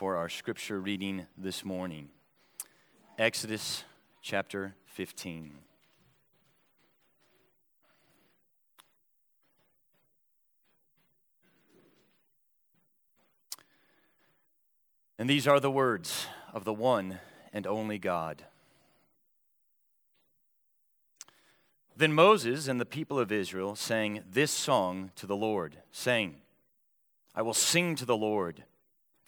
for our scripture reading this morning Exodus chapter 15. And these are the words of the one and only God. Then Moses and the people of Israel sang this song to the Lord, saying, I will sing to the Lord,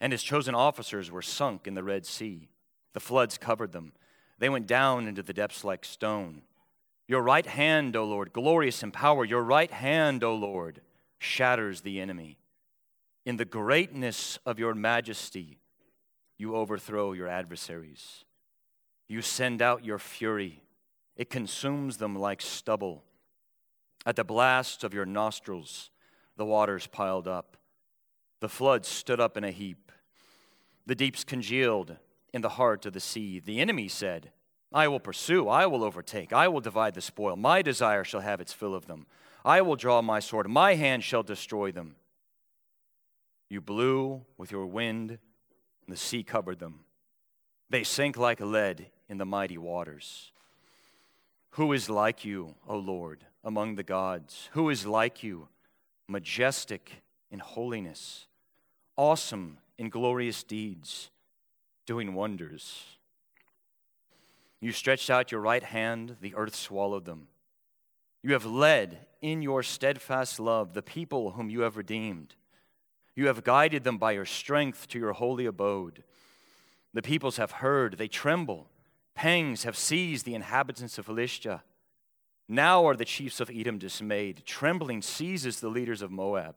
and his chosen officers were sunk in the Red Sea. The floods covered them. They went down into the depths like stone. Your right hand, O Lord, glorious in power, your right hand, O Lord, shatters the enemy. In the greatness of your majesty, you overthrow your adversaries. You send out your fury, it consumes them like stubble. At the blast of your nostrils, the waters piled up. The floods stood up in a heap. The deeps congealed in the heart of the sea. The enemy said, I will pursue, I will overtake, I will divide the spoil. My desire shall have its fill of them. I will draw my sword, my hand shall destroy them. You blew with your wind, and the sea covered them. They sank like lead in the mighty waters. Who is like you, O Lord, among the gods? Who is like you, majestic in holiness, awesome in glorious deeds, doing wonders? You stretched out your right hand, the earth swallowed them. You have led in your steadfast love the people whom you have redeemed. You have guided them by your strength to your holy abode. The peoples have heard, they tremble. Pangs have seized the inhabitants of Philistia. Now are the chiefs of Edom dismayed. Trembling seizes the leaders of Moab.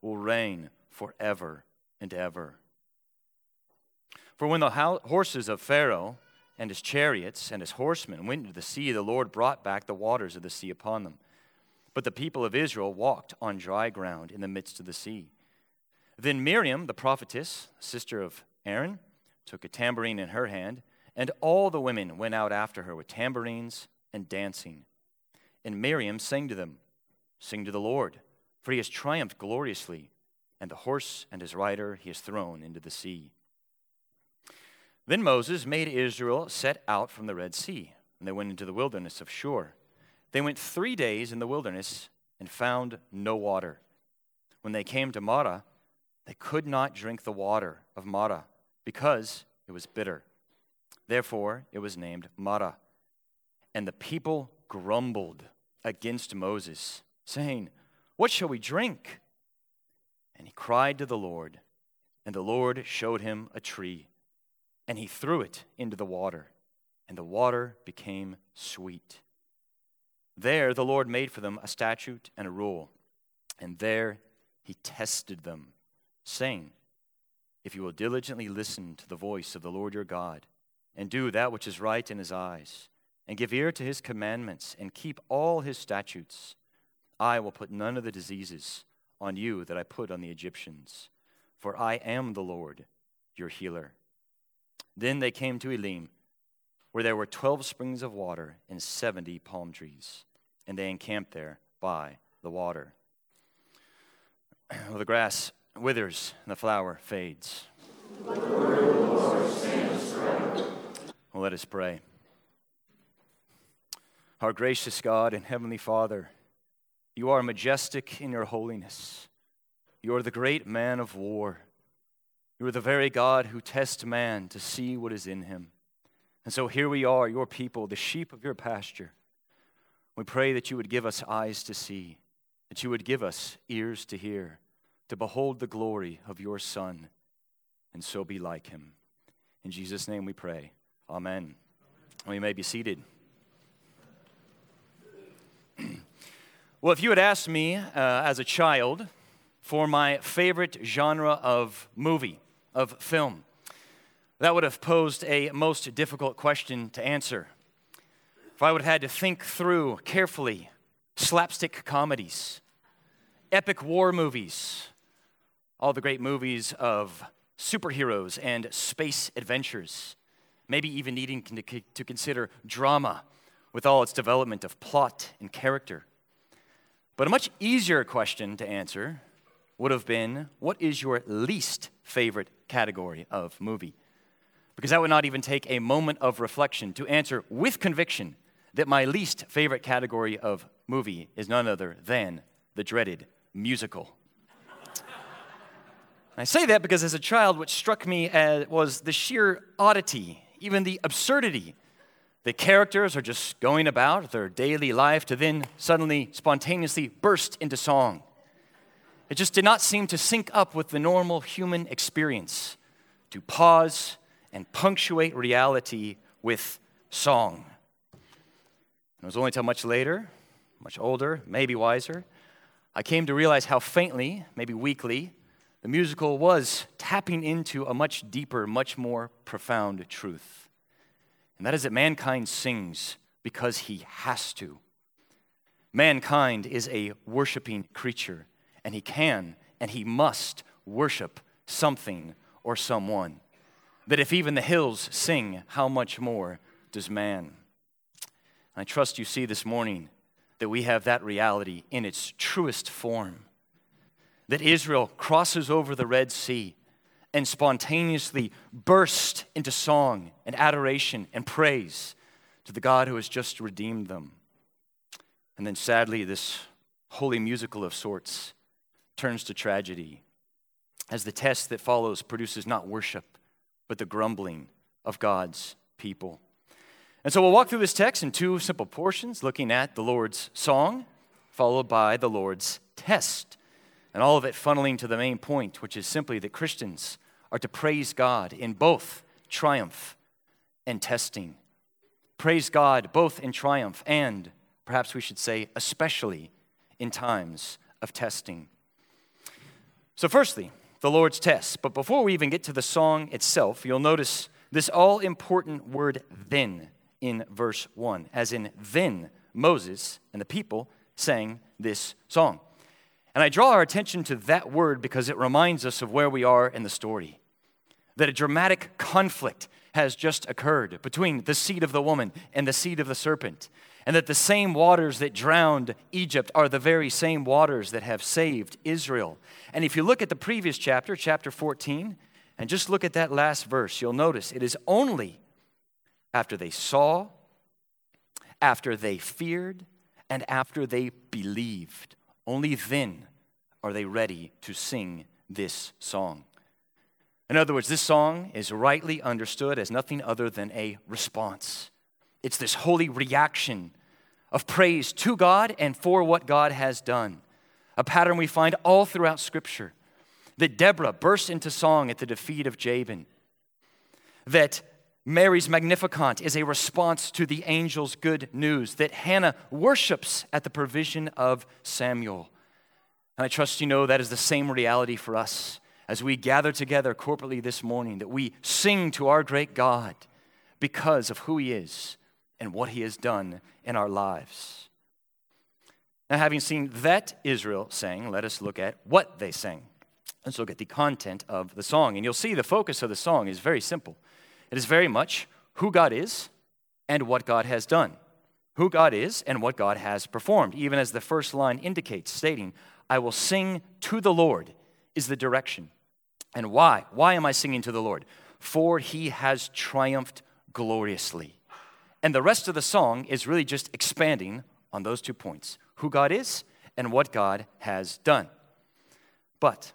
will reign forever and ever. For when the horses of Pharaoh and his chariots and his horsemen went into the sea, the Lord brought back the waters of the sea upon them but the people of Israel walked on dry ground in the midst of the sea. Then Miriam, the prophetess, sister of Aaron, took a tambourine in her hand, and all the women went out after her with tambourines and dancing. And Miriam sang to them, Sing to the Lord, for he has triumphed gloriously, and the horse and his rider he has thrown into the sea. Then Moses made Israel set out from the Red Sea, and they went into the wilderness of Shur. They went three days in the wilderness and found no water. When they came to Marah, they could not drink the water of Marah because it was bitter. Therefore, it was named Marah. And the people grumbled against Moses, saying, What shall we drink? And he cried to the Lord, and the Lord showed him a tree, and he threw it into the water, and the water became sweet. There the Lord made for them a statute and a rule, and there he tested them, saying, If you will diligently listen to the voice of the Lord your God, and do that which is right in his eyes, and give ear to his commandments, and keep all his statutes, I will put none of the diseases on you that I put on the Egyptians, for I am the Lord your healer. Then they came to Elim, where there were twelve springs of water and seventy palm trees and they encamped there by the water. Well, the grass withers and the flower fades. Well, let us pray. Our gracious God and Heavenly Father, you are majestic in your holiness. You are the great man of war. You are the very God who tests man to see what is in him. And so here we are, your people, the sheep of your pasture. We pray that you would give us eyes to see, that you would give us ears to hear, to behold the glory of your Son, and so be like him. In Jesus' name we pray. Amen. We may be seated. well, if you had asked me uh, as a child for my favorite genre of movie, of film, that would have posed a most difficult question to answer. If I would have had to think through carefully slapstick comedies, epic war movies, all the great movies of superheroes and space adventures, maybe even needing to consider drama with all its development of plot and character. But a much easier question to answer would have been what is your least favorite category of movie? Because that would not even take a moment of reflection to answer with conviction that my least favorite category of movie is none other than the dreaded musical. I say that because as a child, what struck me as was the sheer oddity, even the absurdity. The characters are just going about their daily life to then suddenly, spontaneously burst into song. It just did not seem to sync up with the normal human experience to pause and punctuate reality with song. It was only until much later, much older, maybe wiser, I came to realize how faintly, maybe weakly, the musical was tapping into a much deeper, much more profound truth. And that is that mankind sings because he has to. Mankind is a worshiping creature, and he can and he must worship something or someone. That if even the hills sing, how much more does man? I trust you see this morning that we have that reality in its truest form that Israel crosses over the Red Sea and spontaneously burst into song and adoration and praise to the God who has just redeemed them. And then sadly, this holy musical of sorts turns to tragedy as the test that follows produces not worship, but the grumbling of God's people. And so we'll walk through this text in two simple portions, looking at the Lord's song, followed by the Lord's test and all of it funneling to the main point, which is simply that Christians are to praise God in both triumph and testing. Praise God both in triumph and, perhaps we should say, especially in times of testing. So, firstly, the Lord's test. But before we even get to the song itself, you'll notice this all important word then in verse 1, as in, then Moses and the people sang this song. And I draw our attention to that word because it reminds us of where we are in the story. That a dramatic conflict has just occurred between the seed of the woman and the seed of the serpent. And that the same waters that drowned Egypt are the very same waters that have saved Israel. And if you look at the previous chapter, chapter 14, and just look at that last verse, you'll notice it is only after they saw, after they feared, and after they believed only then are they ready to sing this song. In other words, this song is rightly understood as nothing other than a response. It's this holy reaction of praise to God and for what God has done. A pattern we find all throughout Scripture. That Deborah burst into song at the defeat of Jabin. That Mary's Magnificat is a response to the angel's good news that Hannah worships at the provision of Samuel. And I trust you know that is the same reality for us as we gather together corporately this morning, that we sing to our great God because of who He is and what He has done in our lives. Now, having seen that Israel sang, let us look at what they sang. Let's look at the content of the song. And you'll see the focus of the song is very simple. It is very much who God is and what God has done. Who God is and what God has performed, even as the first line indicates, stating, I will sing to the Lord, is the direction. And why? Why am I singing to the Lord? For he has triumphed gloriously. And the rest of the song is really just expanding on those two points who God is and what God has done. But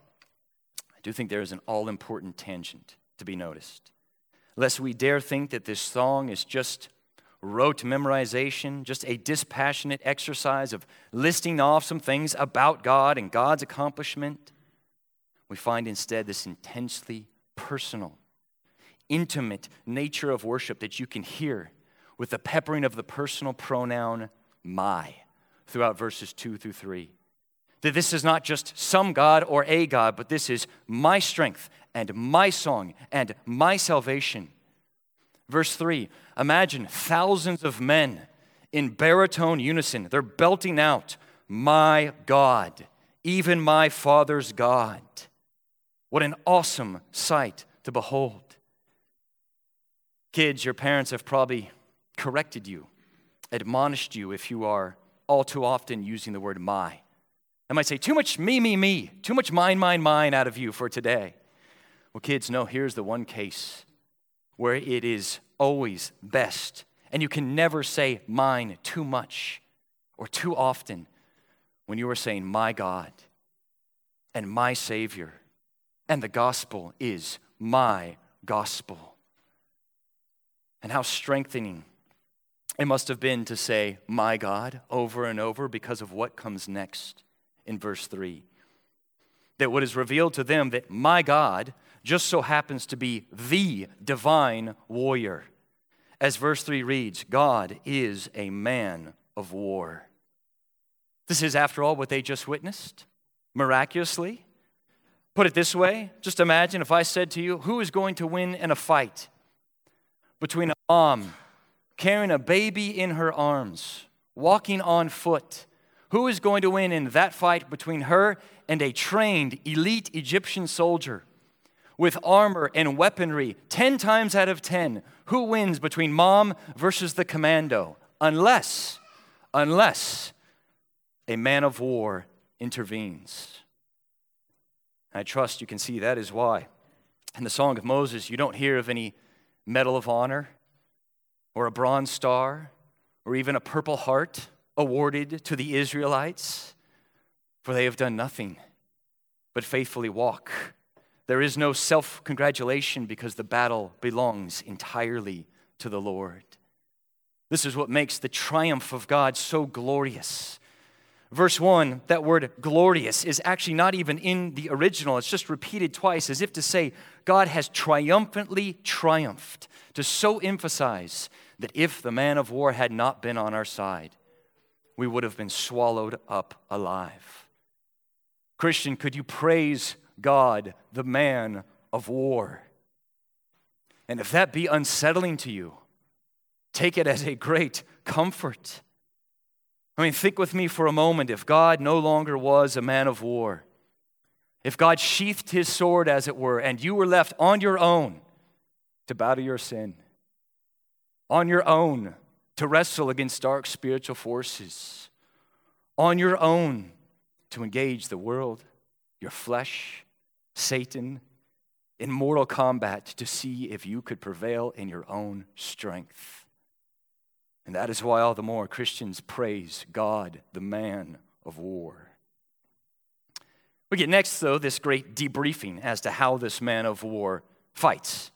I do think there is an all important tangent to be noticed. Lest we dare think that this song is just rote memorization, just a dispassionate exercise of listing off some things about God and God's accomplishment. We find instead this intensely personal, intimate nature of worship that you can hear with the peppering of the personal pronoun my throughout verses 2 through 3. That this is not just some God or a God, but this is my strength and my song and my salvation. Verse 3 Imagine thousands of men in baritone unison. They're belting out, My God, even my Father's God. What an awesome sight to behold. Kids, your parents have probably corrected you, admonished you if you are all too often using the word my. I might say, too much me, me, me, too much mine, mine, mine out of you for today. Well, kids, no, here's the one case where it is always best, and you can never say mine too much or too often when you are saying my God and my Savior, and the gospel is my gospel. And how strengthening it must have been to say, My God, over and over because of what comes next in verse 3. That what is revealed to them that my God just so happens to be the divine warrior. As verse 3 reads, God is a man of war. This is, after all, what they just witnessed miraculously. Put it this way just imagine if I said to you, Who is going to win in a fight between a mom carrying a baby in her arms, walking on foot, who is going to win in that fight between her and a trained elite Egyptian soldier with armor and weaponry 10 times out of 10? Who wins between mom versus the commando? Unless, unless a man of war intervenes. I trust you can see that is why. In the Song of Moses, you don't hear of any medal of honor or a bronze star or even a purple heart awarded to the Israelites, for they have done nothing but faithfully walk. There is no self congratulation because the battle belongs entirely to the Lord. This is what makes the triumph of God so glorious. Verse 1, that word glorious is actually not even in the original. It's just repeated twice as if to say God has triumphantly triumphed, to so emphasize that if the man of war had not been on our side, we would have been swallowed up alive. Christian, could you praise God, the man of war? And if that be unsettling to you, take it as a great comfort. I mean, think with me for a moment if God no longer was a man of war, if God sheathed his sword, as it were, and you were left on your own to battle your sin, on your own to wrestle against dark spiritual forces, on your own to engage the world, your flesh, Satan, in mortal combat to see if you could prevail in your own strength. And that is why all the more Christians praise God, the man of war. We get next, though, this great debriefing as to how this man of war fights.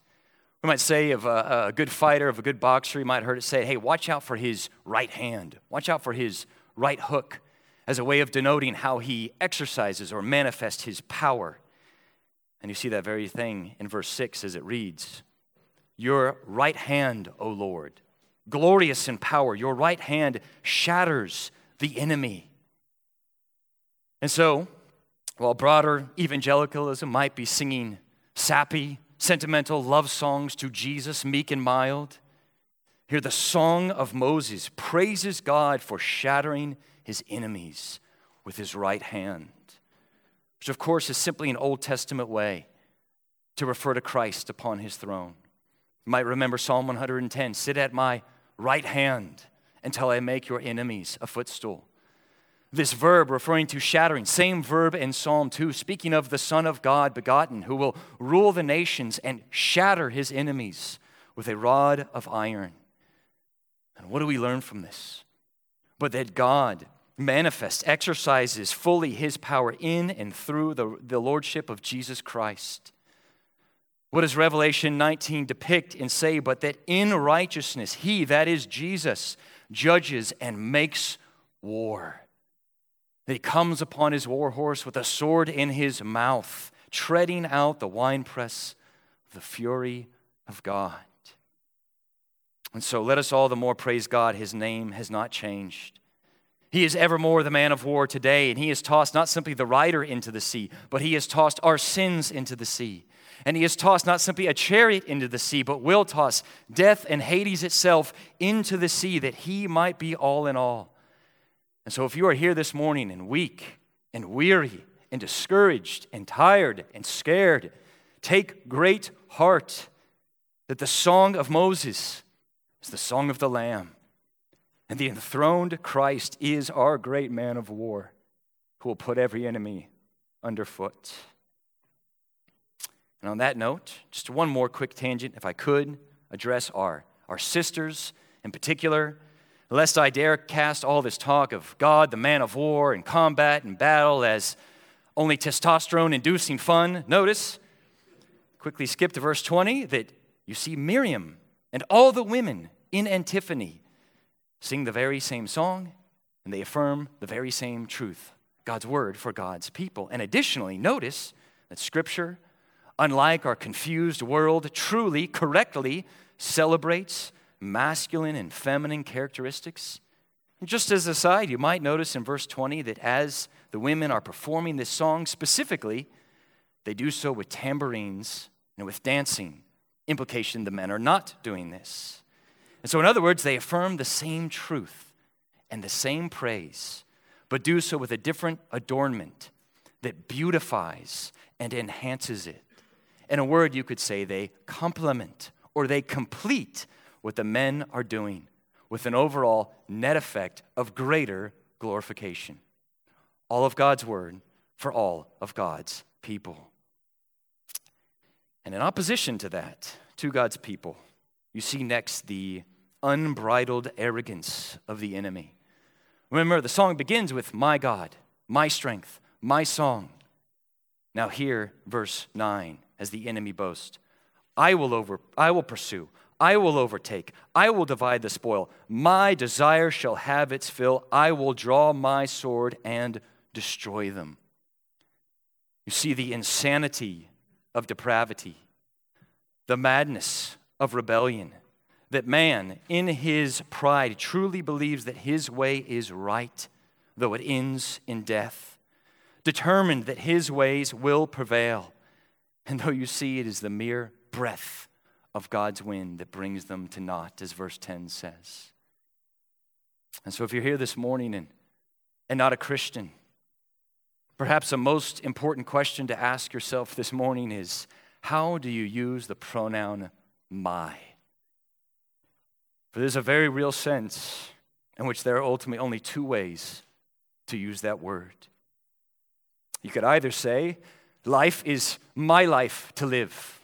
We might say of a, a, good fighter, of a good boxer, you might heard it say, hey, watch out for his right hand. Watch out for his right hook as a way of denoting how he exercises or manifests his power. And you see that very thing in verse 6 as it reads Your right hand, O Lord, glorious in power, your right hand shatters the enemy. And so, while broader evangelicalism might be singing sappy, sentimental love songs to Jesus, meek and mild. Here, the song of Moses praises God for shattering his enemies with his right hand, which, of course, is simply an Old Testament way to refer to Christ upon his throne. You might remember Psalm 110 Sit at my right hand until I make your enemies a footstool. This verb referring to shattering, same verb in Psalm 2, speaking of the Son of God begotten, who will rule the nations and shatter his enemies with a rod of iron. And what do we learn from this? But that God manifests, exercises fully his power in and through the, the lordship of Jesus Christ. What does Revelation 19 depict and say but that in righteousness, he, that is Jesus, judges and makes war? That he comes upon his war horse with a sword in his mouth, treading out the winepress of the fury of God. And so let us all the more praise God, his name has not changed. He is evermore the man of war today, and he has tossed not simply the rider into the sea, but he has tossed our sins into the sea. And he has tossed not simply a chariot into the sea, but will toss death and Hades itself into the sea that he might be all in all. And so, if you are here this morning and weak and weary and discouraged and tired and scared, take great heart that the song of Moses is the song of the Lamb. And the enthroned Christ is our great man of war who will put every enemy underfoot. And on that note, just one more quick tangent, if I could address our, our sisters in particular, lest I dare cast all this talk of God, the man of war, and combat and battle as only testosterone inducing fun. Notice, quickly skip to verse 20, that you see Miriam and all the women in antiphony sing the very same song and they affirm the very same truth God's word for God's people. And additionally, notice that Scripture unlike our confused world, truly, correctly celebrates masculine and feminine characteristics. Just as a side, you might notice in verse 20 that as the women are performing this song specifically, they do so with tambourines and with dancing. Implication the men are not doing this. And so, in other words, they affirm the same truth and the same praise, but do so with a different adornment that beautifies and enhances it. In a word, you could say they complement or they complete what the men are doing with an overall net effect of greater glorification. All of God's word for all of God's people. And in opposition to that, to God's people, you see next the unbridled arrogance of the enemy. Remember, the song begins with My God, my strength, my song. Now, here, verse 9 as the enemy boasts. I will over I will pursue. I will overtake. I will divide the spoil. My desire shall have its fill. I will draw my sword and destroy them. You see the insanity of depravity, the madness of rebellion, that man, in his pride, truly believes that his way is right, though it ends in death, determined that his ways will prevail and though you see it is the mere breath of God's wind that brings them to naught, as verse 10 says. And so, if you're here this morning and, and not a Christian, perhaps the most important question to ask yourself this morning is how do you use the pronoun my? For there's a very real sense in which there are ultimately only two ways to use that word. You could either say, Life is my life to live.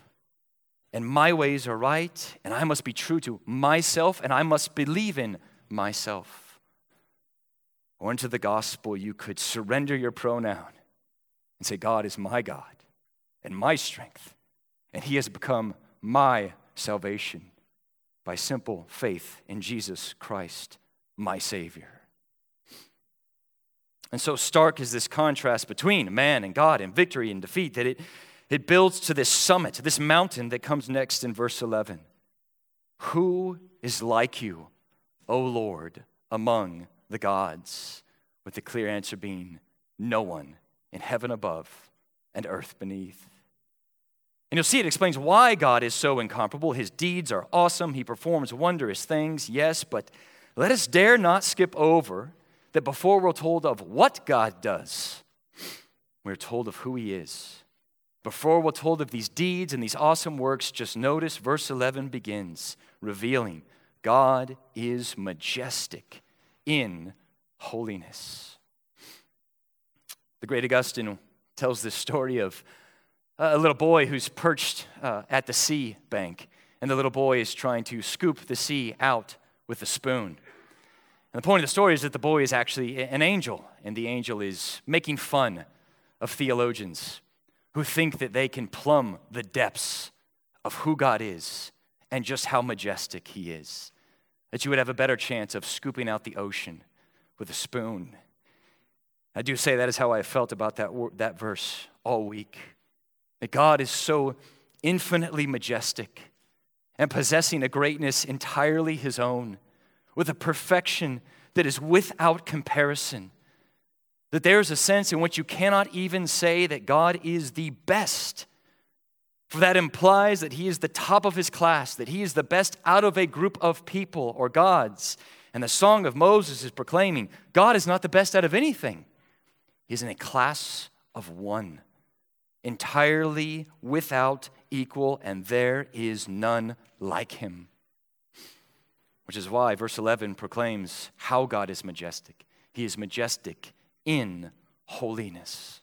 And my ways are right, and I must be true to myself, and I must believe in myself. Or into the gospel, you could surrender your pronoun and say, God is my God and my strength, and He has become my salvation by simple faith in Jesus Christ, my Savior. And so stark is this contrast between man and God and victory and defeat that it, it builds to this summit, this mountain that comes next in verse 11. Who is like you, O Lord, among the gods? With the clear answer being, no one in heaven above and earth beneath. And you'll see it explains why God is so incomparable. His deeds are awesome, He performs wondrous things, yes, but let us dare not skip over that before we're told of what God does, we're told of who He is. Before we're told of these deeds and these awesome works, just notice verse 11 begins revealing God is majestic in holiness. The great Augustine tells this story of a little boy who's perched uh, at the sea bank, and the little boy is trying to scoop the sea out with a spoon. And the point of the story is that the boy is actually an angel, and the angel is making fun of theologians who think that they can plumb the depths of who God is and just how majestic He is. That you would have a better chance of scooping out the ocean with a spoon. I do say that is how I felt about that, that verse all week. That God is so infinitely majestic and possessing a greatness entirely His own with a perfection that is without comparison. That there's a sense in which you cannot even say that God is the best. For that implies that he is the top of his class, that he is the best out of a group of people or gods. And the Song of Moses is proclaiming God is not the best out of anything, he's in a class of one, entirely without equal, and there is none like him. Which is why verse 11 proclaims how God is majestic. He is majestic in holiness.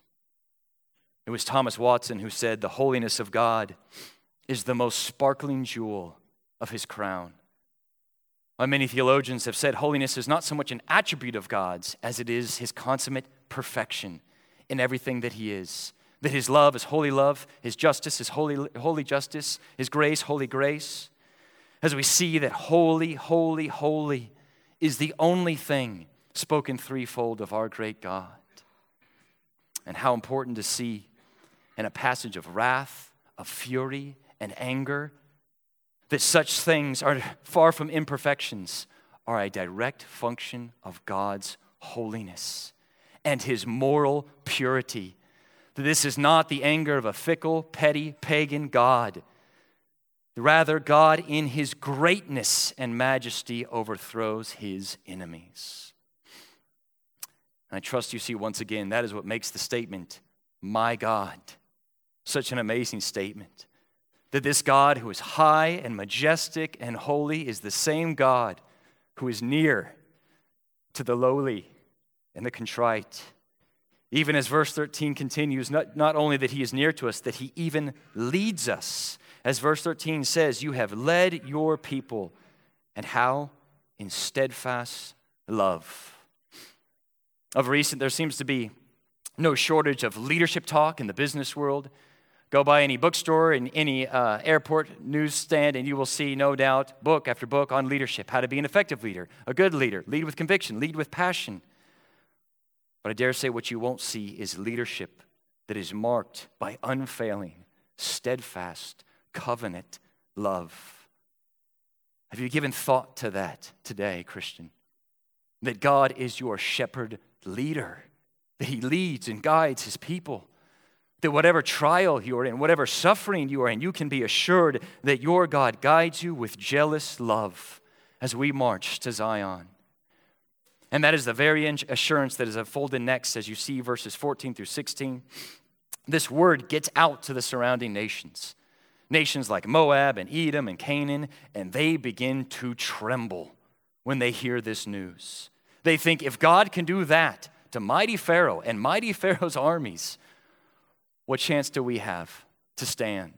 It was Thomas Watson who said, The holiness of God is the most sparkling jewel of his crown. While many theologians have said holiness is not so much an attribute of God's as it is his consummate perfection in everything that he is. That his love is holy love, his justice is holy, holy justice, his grace, holy grace as we see that holy, holy, holy is the only thing spoken threefold of our great God. And how important to see in a passage of wrath, of fury, and anger that such things are far from imperfections, are a direct function of God's holiness and his moral purity. That this is not the anger of a fickle, petty, pagan God Rather, God, in his greatness and majesty, overthrows his enemies. And I trust you see once again that is what makes the statement, my God, such an amazing statement. That this God who is high and majestic and holy is the same God who is near to the lowly and the contrite. Even as verse 13 continues, not, not only that he is near to us, that he even leads us as verse 13 says, You have led your people. And how? In steadfast love. Of recent, there seems to be no shortage of leadership talk in the business world. Go by any bookstore in any uh, airport newsstand, and you will see, no doubt, book after book on leadership how to be an effective leader, a good leader, lead with conviction, lead with passion. But I dare say what you won't see is leadership that is marked by unfailing, steadfast, covenant love. Have you given thought to that today, Christian? That God is your shepherd leader, that He leads and guides His people. That whatever trial you are in, whatever suffering you are in, you can be assured that your God guides you with jealous love as we march to Zion. And that is the very assurance that is unfolded next as you see verses 14 through 16. This word gets out to the surrounding nations nations like Moab and Edom and Canaan, and they begin to tremble when they hear this news. They think if God can do that to mighty Pharaoh and mighty Pharaoh's armies, what chance do we have to stand?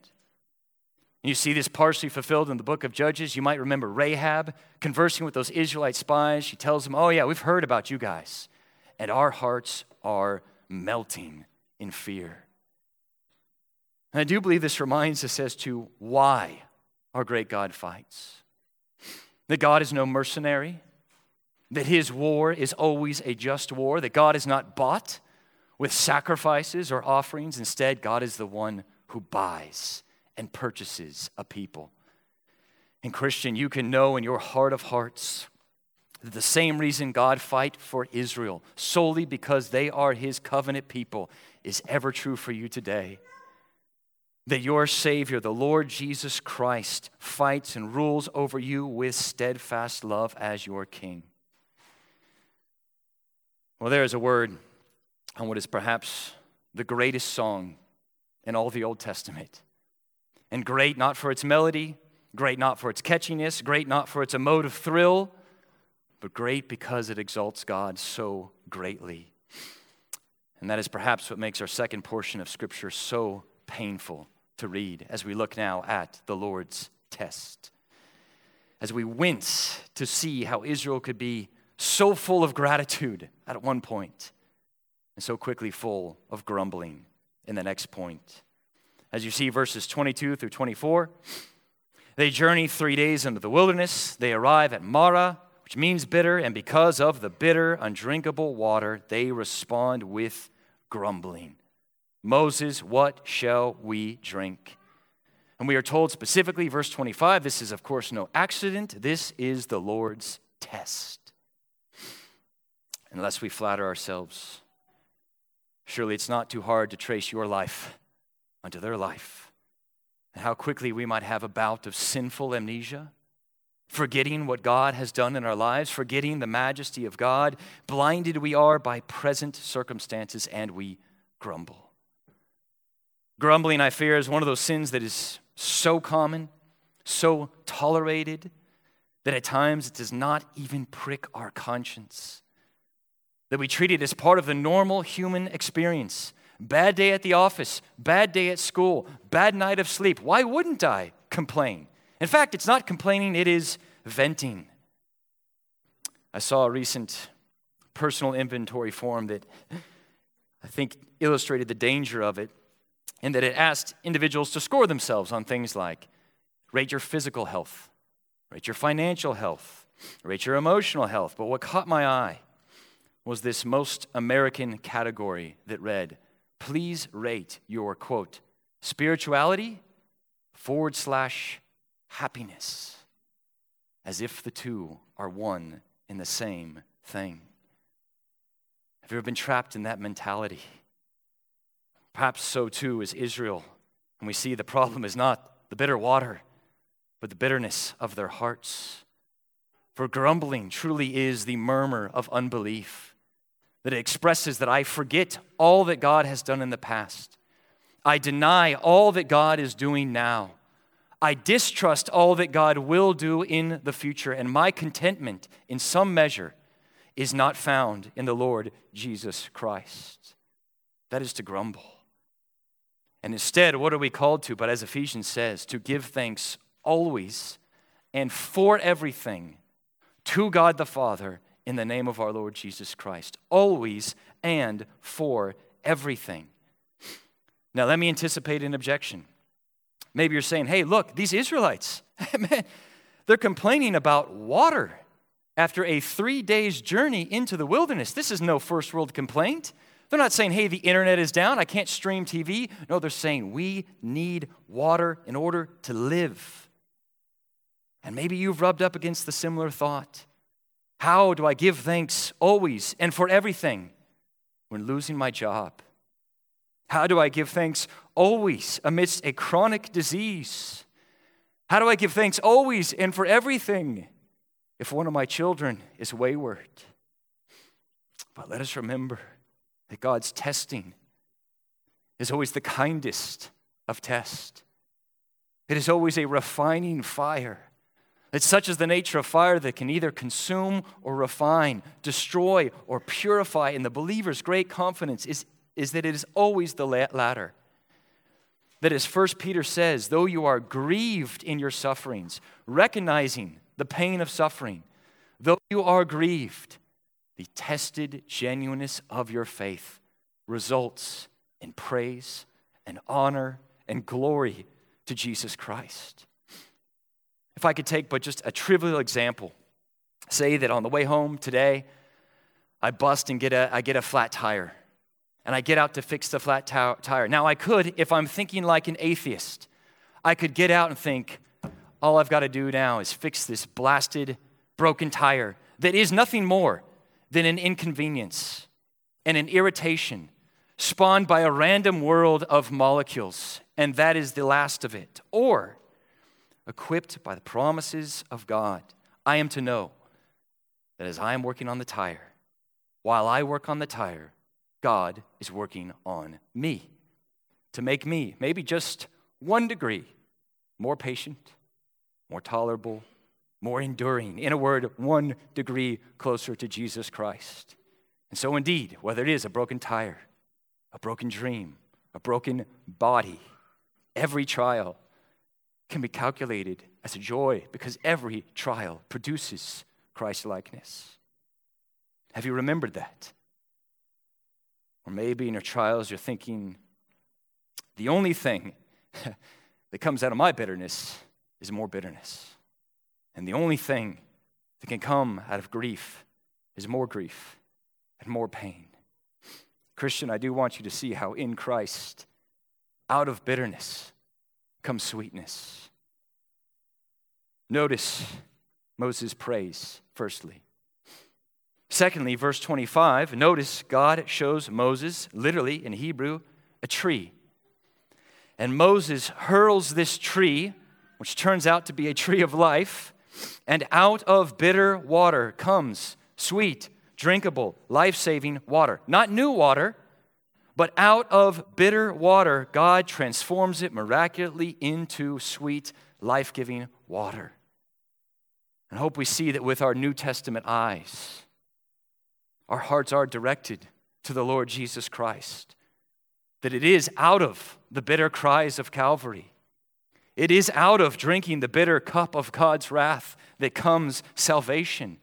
And you see this partially fulfilled in the book of Judges. You might remember Rahab conversing with those Israelite spies. She tells them, Oh, yeah, we've heard about you guys, and our hearts are melting in fear. And I do believe this reminds us as to why our great God fights. That God is no mercenary, that his war is always a just war, that God is not bought with sacrifices or offerings. Instead, God is the one who buys and purchases a people. And, Christian, you can know in your heart of hearts that the same reason God fight for Israel, solely because they are his covenant people, is ever true for you today that your Savior, the Lord Jesus Christ, fights and rules over you with steadfast love as your King. Well, there is a word on what is perhaps the greatest song in all the Old Testament. And great not for its melody, great not for its catchiness, great not for its emotive thrill, but great because it exalts God so greatly. And that is perhaps what makes our second portion of Scripture so painful to read as we look now at the Lord's test. As we wince to see how Israel could be so full of gratitude at one point, and so quickly full of grumbling in the next point. As you see, verses 22 through 24, they journey three days into the wilderness. They arrive at Marah, which means bitter, and because of the bitter, undrinkable water, they respond with grumbling. Moses, what shall we drink? And we are told specifically, verse 25, this is, of course, no accident. This is the Lord's test. Unless we flatter ourselves, surely it's not too hard to trace your life unto their life. And how quickly we might have a bout of sinful amnesia, forgetting what God has done in our lives, forgetting the majesty of God. Blinded we are by present circumstances, and we grumble. Grumbling, I fear, is one of those sins that is so common, so tolerated, that at times it does not even prick our conscience. That we treat it as part of the normal human experience. Bad day at the office, bad day at school, bad night of sleep. Why wouldn't I complain? In fact, it's not complaining, it is venting. I saw a recent personal inventory form that I think illustrated the danger of it in that it asked individuals to score themselves on things like rate your physical health, rate your financial health, rate your emotional health. But what caught my eye was this most American category that read, please rate your quote, spirituality forward slash happiness, as if the two are one in the same thing. Have you ever been trapped in that mentality? Perhaps so too is Israel. And we see the problem is not the bitter water, but the bitterness of their hearts. For grumbling truly is the murmur of unbelief that it expresses that I forget all that God has done in the past. I deny all that God is doing now. I distrust all that God will do in the future, and my contentment, in some measure, is not found in the Lord Jesus Christ. That is to grumble. And instead, what are we called to? But as Ephesians says, to give thanks always and for everything to God the Father in the name of our Lord Jesus Christ. Always and for everything. Now, let me anticipate an objection. Maybe you're saying, hey, look, these Israelites, man, they're complaining about water after a three days journey into the wilderness. This is no first world complaint. They're not saying, hey, the internet is down, I can't stream TV. No, they're saying, we need water in order to live. And maybe you've rubbed up against the similar thought. How do I give thanks always and for everything when losing my job? How do I give thanks always amidst a chronic disease? How do I give thanks always and for everything if one of my children is wayward? But let us remember that God's testing is always the kindest of tests. It is always a refining fire. It's such as the nature of fire that can either consume or refine, destroy or purify. And the believer's great confidence is, is that it is always the latter. That as First Peter says, though you are grieved in your sufferings, recognizing the pain of suffering, though you are grieved, the tested genuineness of your faith results in praise and honor and glory to Jesus Christ. If I could take but just a trivial example, say that on the way home today, I bust and get a, I get a flat tire, and I get out to fix the flat t- tire. Now, I could, if I'm thinking like an atheist, I could get out and think, all I've got to do now is fix this blasted, broken tire that is nothing more than an inconvenience and an irritation spawned by a random world of molecules, and that is the last of it. Or, equipped by the promises of God, I am to know that as I am working on the tire, while I work on the tire, God is working on me to make me maybe just one degree more patient, more tolerable, more enduring. In a word, one degree closer to Jesus Christ. And so, indeed, whether it is a broken tire, a broken dream, a broken body, every trial can be calculated as a joy because every trial produces Christ likeness. Have you remembered that? Or maybe in your trials, you're thinking, the only thing that comes out of my bitterness is more bitterness. And the only thing that can come out of grief is more grief and more pain. Christian, I do want you to see how in Christ, out of bitterness comes sweetness. Notice Moses prays, firstly. Secondly, verse 25, notice God shows Moses, literally in Hebrew, a tree. And Moses hurls this tree, which turns out to be a tree of life, and out of bitter water comes sweet, drinkable, life saving water. Not new water, but out of bitter water, God transforms it miraculously into sweet, life giving water. And hope we see that with our New Testament eyes, our hearts are directed to the Lord Jesus Christ. That it is out of the bitter cries of Calvary, it is out of drinking the bitter cup of God's wrath that comes salvation.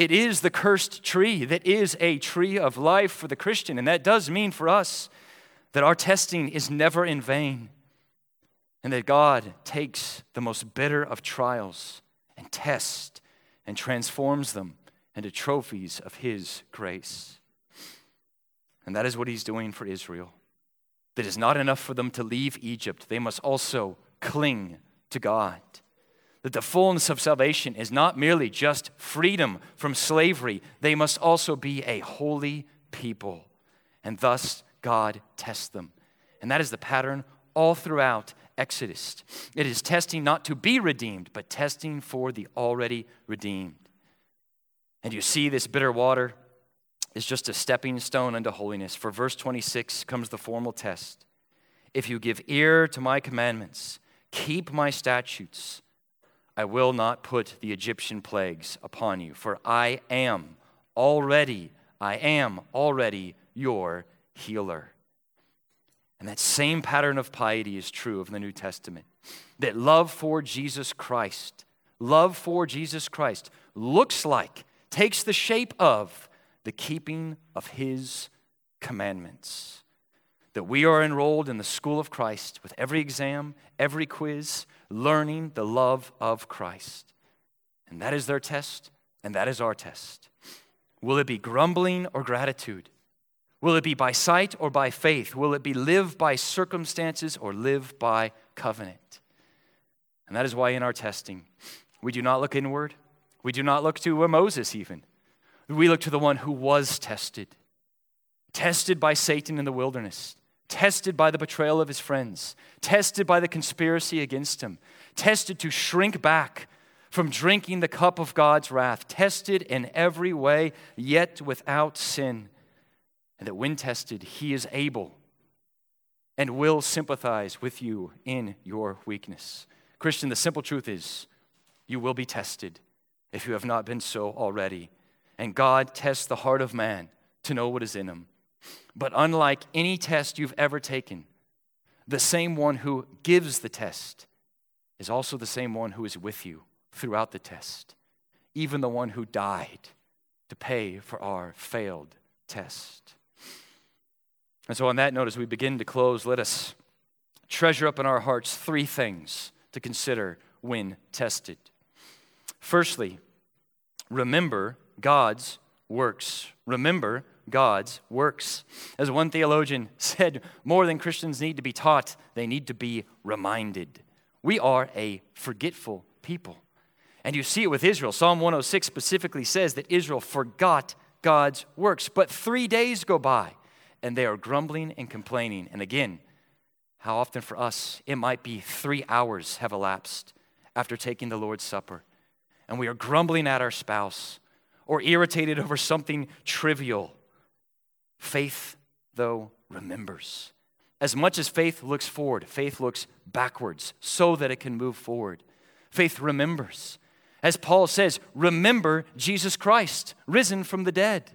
It is the cursed tree that is a tree of life for the Christian. And that does mean for us that our testing is never in vain and that God takes the most bitter of trials and tests and transforms them into trophies of His grace. And that is what He's doing for Israel. That is not enough for them to leave Egypt, they must also cling to God that the fullness of salvation is not merely just freedom from slavery, they must also be a holy people. And thus, God tests them. And that is the pattern all throughout Exodus. It is testing not to be redeemed, but testing for the already redeemed. And you see, this bitter water is just a stepping stone unto holiness. For verse 26 comes the formal test. If you give ear to my commandments, keep my statutes, I will not put the Egyptian plagues upon you, for I am already, I am already your healer. And that same pattern of piety is true of the New Testament. That love for Jesus Christ, love for Jesus Christ looks like, takes the shape of the keeping of his commandments. That we are enrolled in the school of Christ with every exam, every quiz, learning the love of Christ. And that is their test, and that is our test. Will it be grumbling or gratitude? Will it be by sight or by faith? Will it be live by circumstances or live by covenant? And that is why in our testing, we do not look inward. We do not look to Moses, even. We look to the one who was tested, tested by Satan in the wilderness, tested by the betrayal of his friends, tested by the conspiracy against him, tested to shrink back from drinking the cup of God's wrath, tested in every way, yet without sin. And that when tested, he is able and will sympathize with you in your weakness. Christian, the simple truth is you will be tested if you have not been so already. And God tests the heart of man to know what is in him. But unlike any test you've ever taken, the same one who gives the test is also the same one who is with you throughout the test, even the one who died to pay for our failed test. And so, on that note, as we begin to close, let us treasure up in our hearts three things to consider when tested. Firstly, remember God's works. Remember God's works. As one theologian said, more than Christians need to be taught, they need to be reminded. We are a forgetful people. And you see it with Israel. Psalm 106 specifically says that Israel forgot God's works. But three days go by and they are grumbling and complaining. And again, how often for us it might be three hours have elapsed after taking the Lord's Supper, and we are grumbling at our spouse or irritated over something trivial Faith, though, remembers. As much as faith looks forward, faith looks backwards so that it can move forward. Faith remembers. As Paul says, remember Jesus Christ, risen from the dead.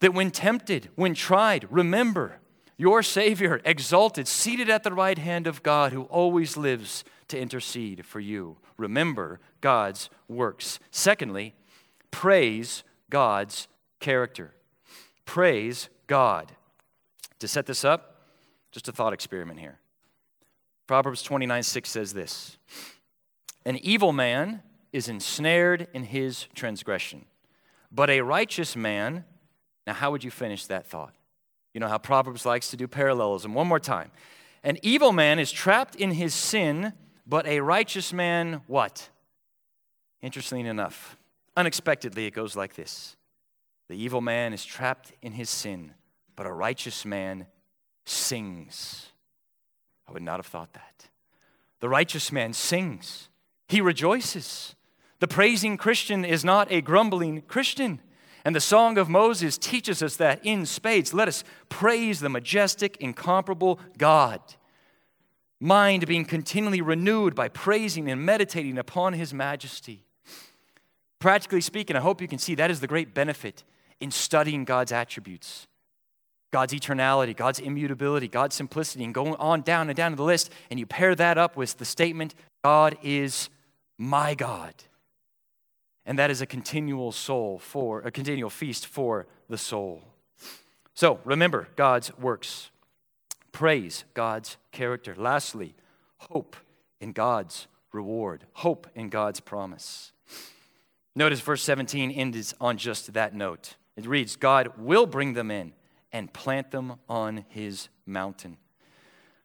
That when tempted, when tried, remember your Savior, exalted, seated at the right hand of God, who always lives to intercede for you. Remember God's works. Secondly, praise God's character. Praise God. To set this up, just a thought experiment here. Proverbs 29 6 says this An evil man is ensnared in his transgression, but a righteous man, now how would you finish that thought? You know how Proverbs likes to do parallelism. One more time. An evil man is trapped in his sin, but a righteous man, what? Interestingly enough, unexpectedly, it goes like this The evil man is trapped in his sin, but a righteous man sings. I would not have thought that. The righteous man sings, he rejoices. The praising Christian is not a grumbling Christian. And the Song of Moses teaches us that in spades. Let us praise the majestic, incomparable God. Mind being continually renewed by praising and meditating upon his majesty. Practically speaking, I hope you can see that is the great benefit in studying God's attributes. God's eternality, God's immutability, God's simplicity, and going on down and down to the list, and you pair that up with the statement, God is my God. And that is a continual soul for a continual feast for the soul. So remember God's works. Praise God's character. Lastly, hope in God's reward. Hope in God's promise. Notice verse 17 ends on just that note. It reads, God will bring them in and plant them on his mountain.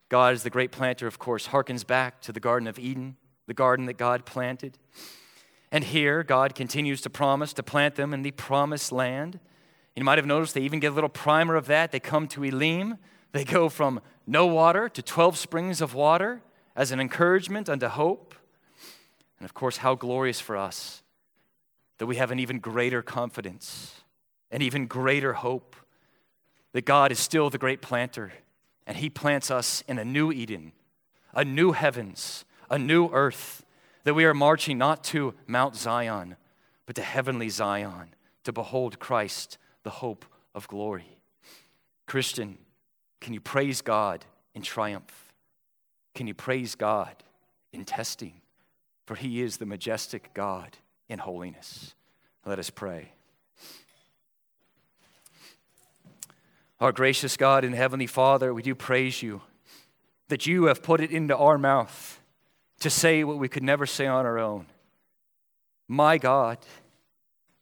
God, as the great planter, of course, harkens back to the Garden of Eden, the garden that God planted. And here, God continues to promise to plant them in the promised land. You might have noticed they even get a little primer of that. They come to Elim. They go from no water to 12 springs of water as an encouragement unto hope. And of course, how glorious for us that we have an even greater confidence, an even greater hope that God is still the great planter, and He plants us in a new Eden, a new heavens, a new earth, that we are marching not to Mount Zion, but to heavenly Zion, to behold Christ, the hope of glory. Christian, can you praise God in triumph? Can you praise God in testing? For He is the majestic God in holiness. Let us pray. Our gracious God and Heavenly Father, we do praise you that you have put it into our mouth to say what we could never say on our own. My God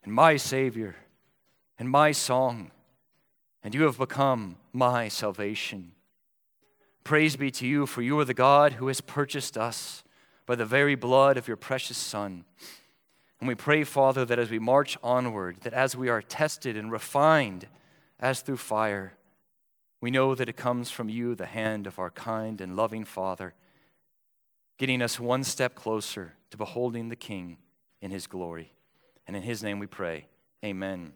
and my Savior and my song, and you have become my salvation. Praise be to you, for you are the God who has purchased us by the very blood of your precious Son. And we pray, Father, that as we march onward, that as we are tested and refined, as through fire. We know that it comes from you, the hand of our kind and loving Father, getting us one step closer to beholding the King in his glory. And in his name we pray. Amen.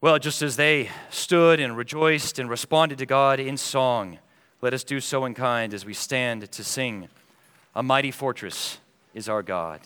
Well, just as they stood and rejoiced and responded to God in song, let us do so in kind as we stand to sing. A mighty fortress is our God.